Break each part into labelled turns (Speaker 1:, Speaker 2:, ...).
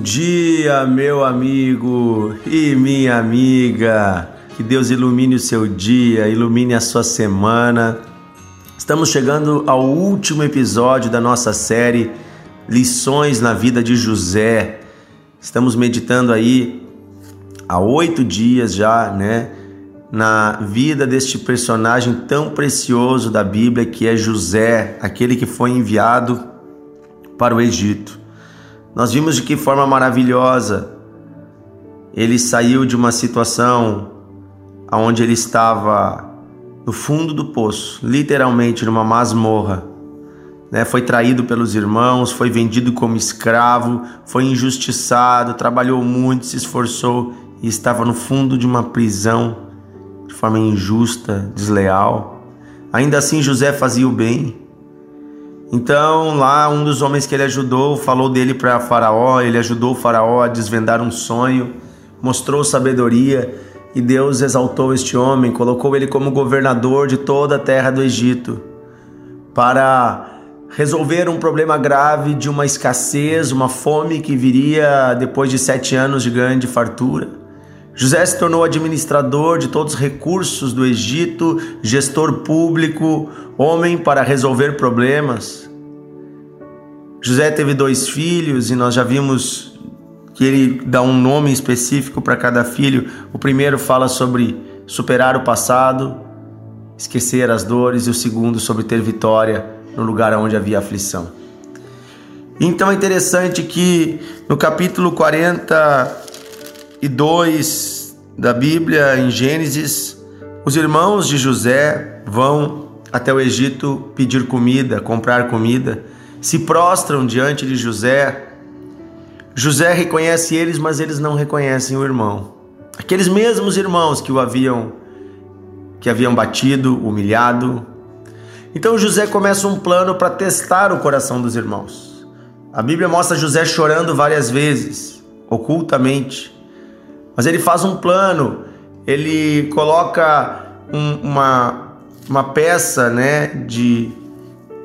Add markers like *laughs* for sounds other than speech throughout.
Speaker 1: Dia, meu amigo e minha amiga. Que Deus ilumine o seu dia, ilumine a sua semana. Estamos chegando ao último episódio da nossa série Lições na Vida de José. Estamos meditando aí há oito dias já, né? Na vida deste personagem tão precioso da Bíblia que é José, aquele que foi enviado para o Egito. Nós vimos de que forma maravilhosa ele saiu de uma situação onde ele estava no fundo do poço, literalmente numa masmorra. Né? Foi traído pelos irmãos, foi vendido como escravo, foi injustiçado, trabalhou muito, se esforçou e estava no fundo de uma prisão de forma injusta, desleal. Ainda assim, José fazia o bem, então, lá um dos homens que ele ajudou falou dele para Faraó, ele ajudou o Faraó a desvendar um sonho, mostrou sabedoria e Deus exaltou este homem, colocou ele como governador de toda a terra do Egito para resolver um problema grave de uma escassez, uma fome que viria depois de sete anos de grande fartura. José se tornou administrador de todos os recursos do Egito, gestor público, homem para resolver problemas. José teve dois filhos e nós já vimos que ele dá um nome específico para cada filho. O primeiro fala sobre superar o passado, esquecer as dores, e o segundo sobre ter vitória no lugar onde havia aflição. Então é interessante que no capítulo 42 da Bíblia, em Gênesis, os irmãos de José vão até o Egito pedir comida, comprar comida se prostram diante de José. José reconhece eles, mas eles não reconhecem o irmão. Aqueles mesmos irmãos que o haviam que haviam batido, humilhado. Então José começa um plano para testar o coração dos irmãos. A Bíblia mostra José chorando várias vezes, ocultamente. Mas ele faz um plano, ele coloca um, uma, uma peça né, de,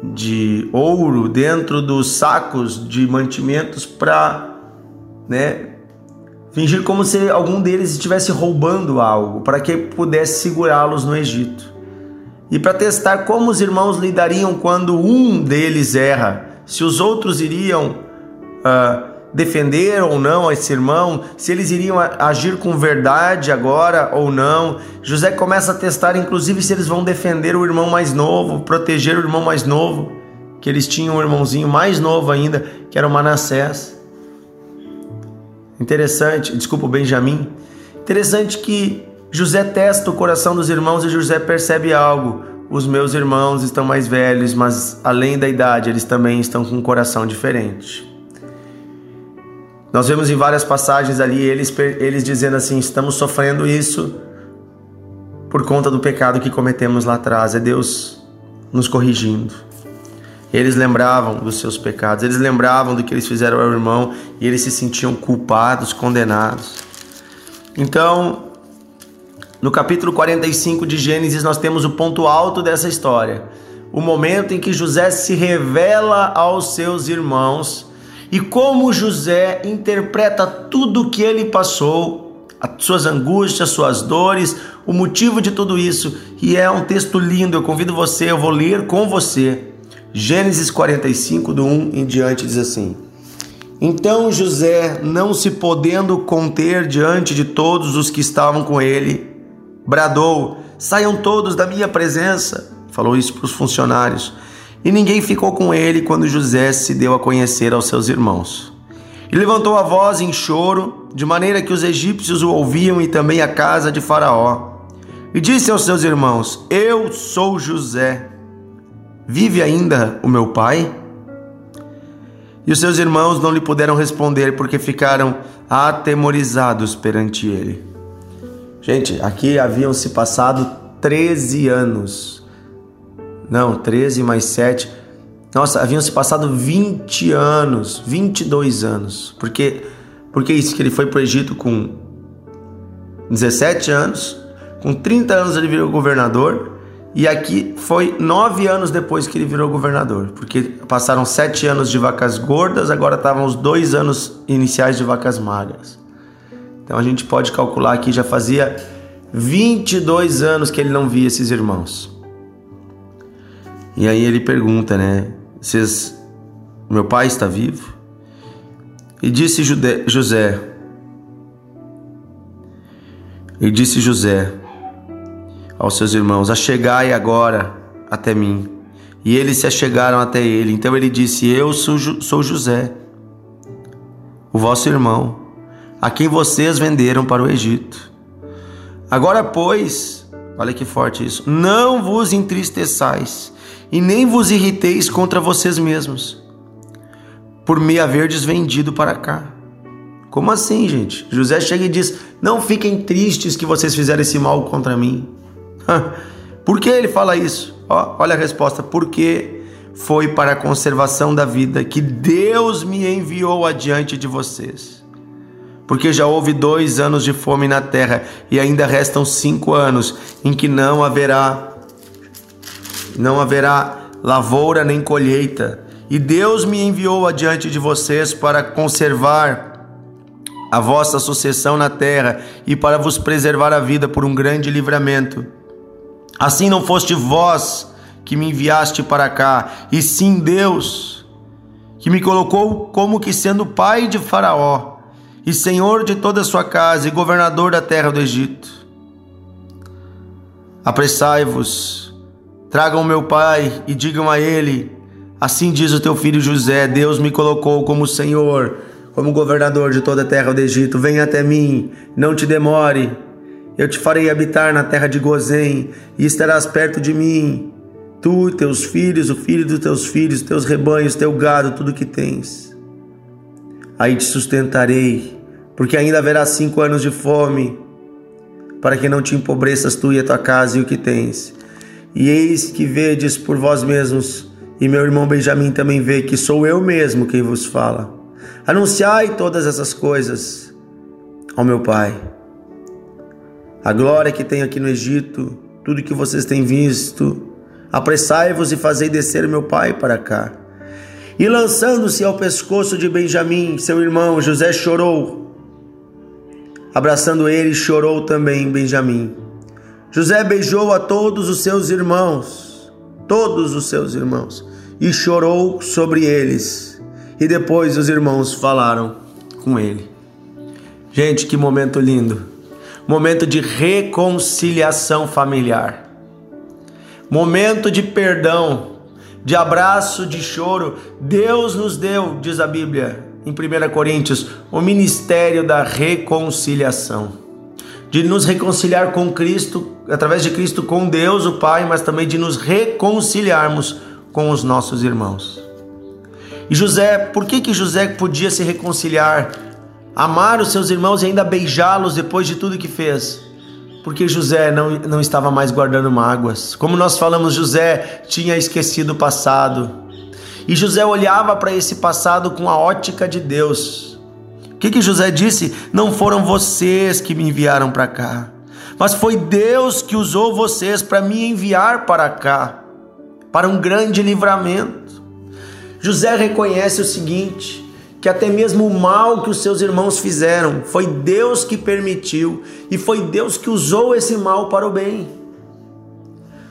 Speaker 1: de ouro dentro dos sacos de mantimentos para, né, fingir como se algum deles estivesse roubando algo, para que pudesse segurá-los no Egito. E para testar como os irmãos lidariam quando um deles erra, se os outros iriam uh, defender ou não esse irmão, se eles iriam agir com verdade agora ou não. José começa a testar, inclusive, se eles vão defender o irmão mais novo, proteger o irmão mais novo, que eles tinham um irmãozinho mais novo ainda, que era o Manassés. Interessante, desculpa, o Benjamim. Interessante que José testa o coração dos irmãos e José percebe algo. Os meus irmãos estão mais velhos, mas além da idade, eles também estão com um coração diferente. Nós vemos em várias passagens ali eles, eles dizendo assim: estamos sofrendo isso por conta do pecado que cometemos lá atrás. É Deus nos corrigindo. Eles lembravam dos seus pecados, eles lembravam do que eles fizeram ao irmão e eles se sentiam culpados, condenados. Então, no capítulo 45 de Gênesis, nós temos o ponto alto dessa história. O momento em que José se revela aos seus irmãos e como José interpreta tudo o que ele passou, as suas angústias, suas dores, o motivo de tudo isso. E é um texto lindo, eu convido você, eu vou ler com você. Gênesis 45, do 1 em diante, diz assim: Então José, não se podendo conter diante de todos os que estavam com ele, bradou: Saiam todos da minha presença. Falou isso para os funcionários. E ninguém ficou com ele quando José se deu a conhecer aos seus irmãos. E levantou a voz em choro, de maneira que os egípcios o ouviam e também a casa de Faraó. E disse aos seus irmãos: Eu sou José. Vive ainda o meu pai? E os seus irmãos não lhe puderam responder porque ficaram atemorizados perante ele. Gente, aqui haviam se passado 13 anos não, 13 mais 7. Nossa, haviam se passado 20 anos, 22 anos. Porque, porque isso que ele foi para o Egito com 17 anos, com 30 anos ele virou governador, E aqui foi nove anos depois que ele virou governador, porque passaram sete anos de vacas gordas, agora estavam os dois anos iniciais de vacas magras. Então a gente pode calcular que já fazia 22 anos que ele não via esses irmãos. E aí ele pergunta, né? Vocês, meu pai está vivo? E disse José, e disse José aos seus irmãos: Achegai agora até mim. E eles se achegaram até ele. Então ele disse: Eu sou, sou José, o vosso irmão, a quem vocês venderam para o Egito. Agora, pois, olha que forte isso, não vos entristeçais e nem vos irriteis contra vocês mesmos, por me haverdes vendido para cá. Como assim, gente? José chega e diz: Não fiquem tristes que vocês fizeram esse mal contra mim. *laughs* Por que ele fala isso? Ó, olha a resposta: Porque foi para a conservação da vida que Deus me enviou adiante de vocês. Porque já houve dois anos de fome na terra e ainda restam cinco anos em que não haverá não haverá lavoura nem colheita. E Deus me enviou adiante de vocês para conservar a vossa sucessão na terra e para vos preservar a vida por um grande livramento. Assim não foste vós que me enviaste para cá, e sim Deus, que me colocou como que sendo pai de Faraó, e senhor de toda a sua casa, e governador da terra do Egito. Apressai-vos, tragam meu pai e digam a ele: Assim diz o teu filho José: Deus me colocou como senhor, como governador de toda a terra do Egito. Venha até mim, não te demore. Eu te farei habitar na terra de Gozém, e estarás perto de mim, tu, teus filhos, o filho dos teus filhos, teus rebanhos, teu gado, tudo que tens. Aí te sustentarei, porque ainda haverá cinco anos de fome, para que não te empobreças tu e a tua casa e o que tens. E eis que vedes por vós mesmos, e meu irmão Benjamim também vê que sou eu mesmo quem vos fala. Anunciai todas essas coisas ao meu Pai a glória que tem aqui no Egito, tudo que vocês têm visto. Apressai-vos e fazei descer meu pai para cá. E lançando-se ao pescoço de Benjamim, seu irmão, José chorou. Abraçando ele, chorou também Benjamim. José beijou a todos os seus irmãos, todos os seus irmãos, e chorou sobre eles. E depois os irmãos falaram com ele. Gente, que momento lindo momento de reconciliação familiar, momento de perdão, de abraço, de choro. Deus nos deu, diz a Bíblia em 1 Coríntios, o ministério da reconciliação. De nos reconciliar com Cristo, através de Cristo com Deus, o Pai, mas também de nos reconciliarmos com os nossos irmãos. E José, por que que José podia se reconciliar amar os seus irmãos e ainda beijá-los depois de tudo que fez. Porque José não, não estava mais guardando mágoas. Como nós falamos, José tinha esquecido o passado. E José olhava para esse passado com a ótica de Deus. O que, que José disse? Não foram vocês que me enviaram para cá, mas foi Deus que usou vocês para me enviar para cá, para um grande livramento. José reconhece o seguinte: que até mesmo o mal que os seus irmãos fizeram foi Deus que permitiu e foi Deus que usou esse mal para o bem.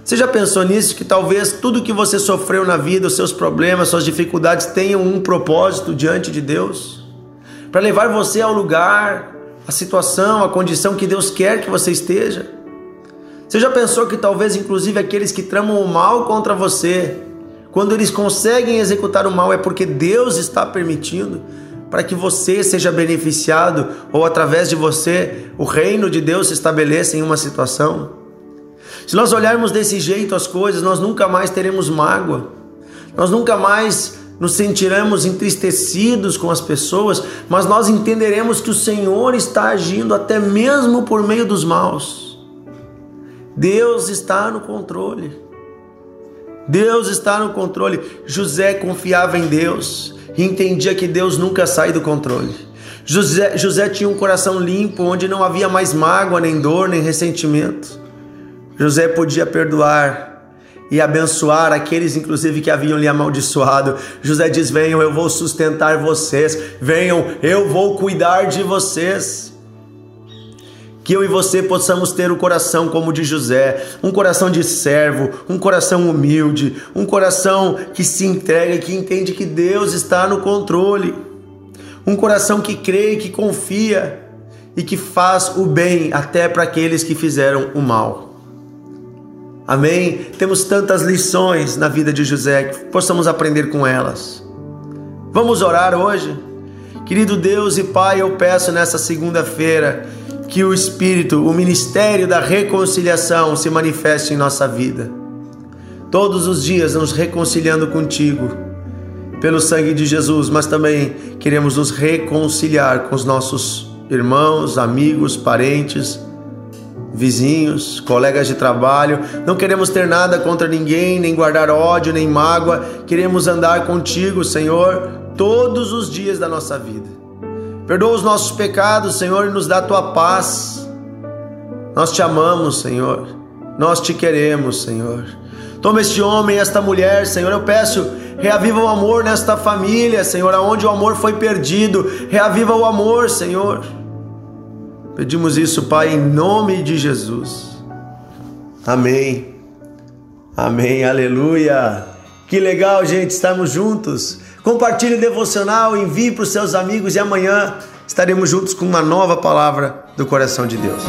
Speaker 1: Você já pensou nisso? Que talvez tudo que você sofreu na vida, os seus problemas, suas dificuldades tenham um propósito diante de Deus? Para levar você ao lugar, a situação, a condição que Deus quer que você esteja? Você já pensou que talvez, inclusive, aqueles que tramam o mal contra você, quando eles conseguem executar o mal é porque Deus está permitindo para que você seja beneficiado ou através de você o reino de Deus se estabeleça em uma situação. Se nós olharmos desse jeito as coisas, nós nunca mais teremos mágoa. Nós nunca mais nos sentiremos entristecidos com as pessoas, mas nós entenderemos que o Senhor está agindo até mesmo por meio dos maus. Deus está no controle. Deus está no controle. José confiava em Deus e entendia que Deus nunca sai do controle. José, José tinha um coração limpo, onde não havia mais mágoa, nem dor, nem ressentimento. José podia perdoar e abençoar aqueles, inclusive, que haviam lhe amaldiçoado. José diz: Venham, eu vou sustentar vocês. Venham, eu vou cuidar de vocês. Que eu e você possamos ter o coração como o de José, um coração de servo, um coração humilde, um coração que se entrega que entende que Deus está no controle, um coração que crê que confia e que faz o bem até para aqueles que fizeram o mal. Amém? Temos tantas lições na vida de José que possamos aprender com elas. Vamos orar hoje? Querido Deus e Pai, eu peço nessa segunda-feira que o Espírito, o ministério da reconciliação se manifeste em nossa vida. Todos os dias nos reconciliando contigo, pelo sangue de Jesus, mas também queremos nos reconciliar com os nossos irmãos, amigos, parentes, vizinhos, colegas de trabalho. Não queremos ter nada contra ninguém, nem guardar ódio, nem mágoa. Queremos andar contigo, Senhor, todos os dias da nossa vida. Perdoa os nossos pecados, Senhor, e nos dá a tua paz. Nós te amamos, Senhor. Nós te queremos, Senhor. Toma este homem esta mulher, Senhor. Eu peço, reaviva o amor nesta família, Senhor, aonde o amor foi perdido. Reaviva o amor, Senhor. Pedimos isso, Pai, em nome de Jesus. Amém. Amém. Aleluia. Que legal, gente, estarmos juntos. Compartilhe o devocional, envie para os seus amigos e amanhã estaremos juntos com uma nova palavra do coração de Deus.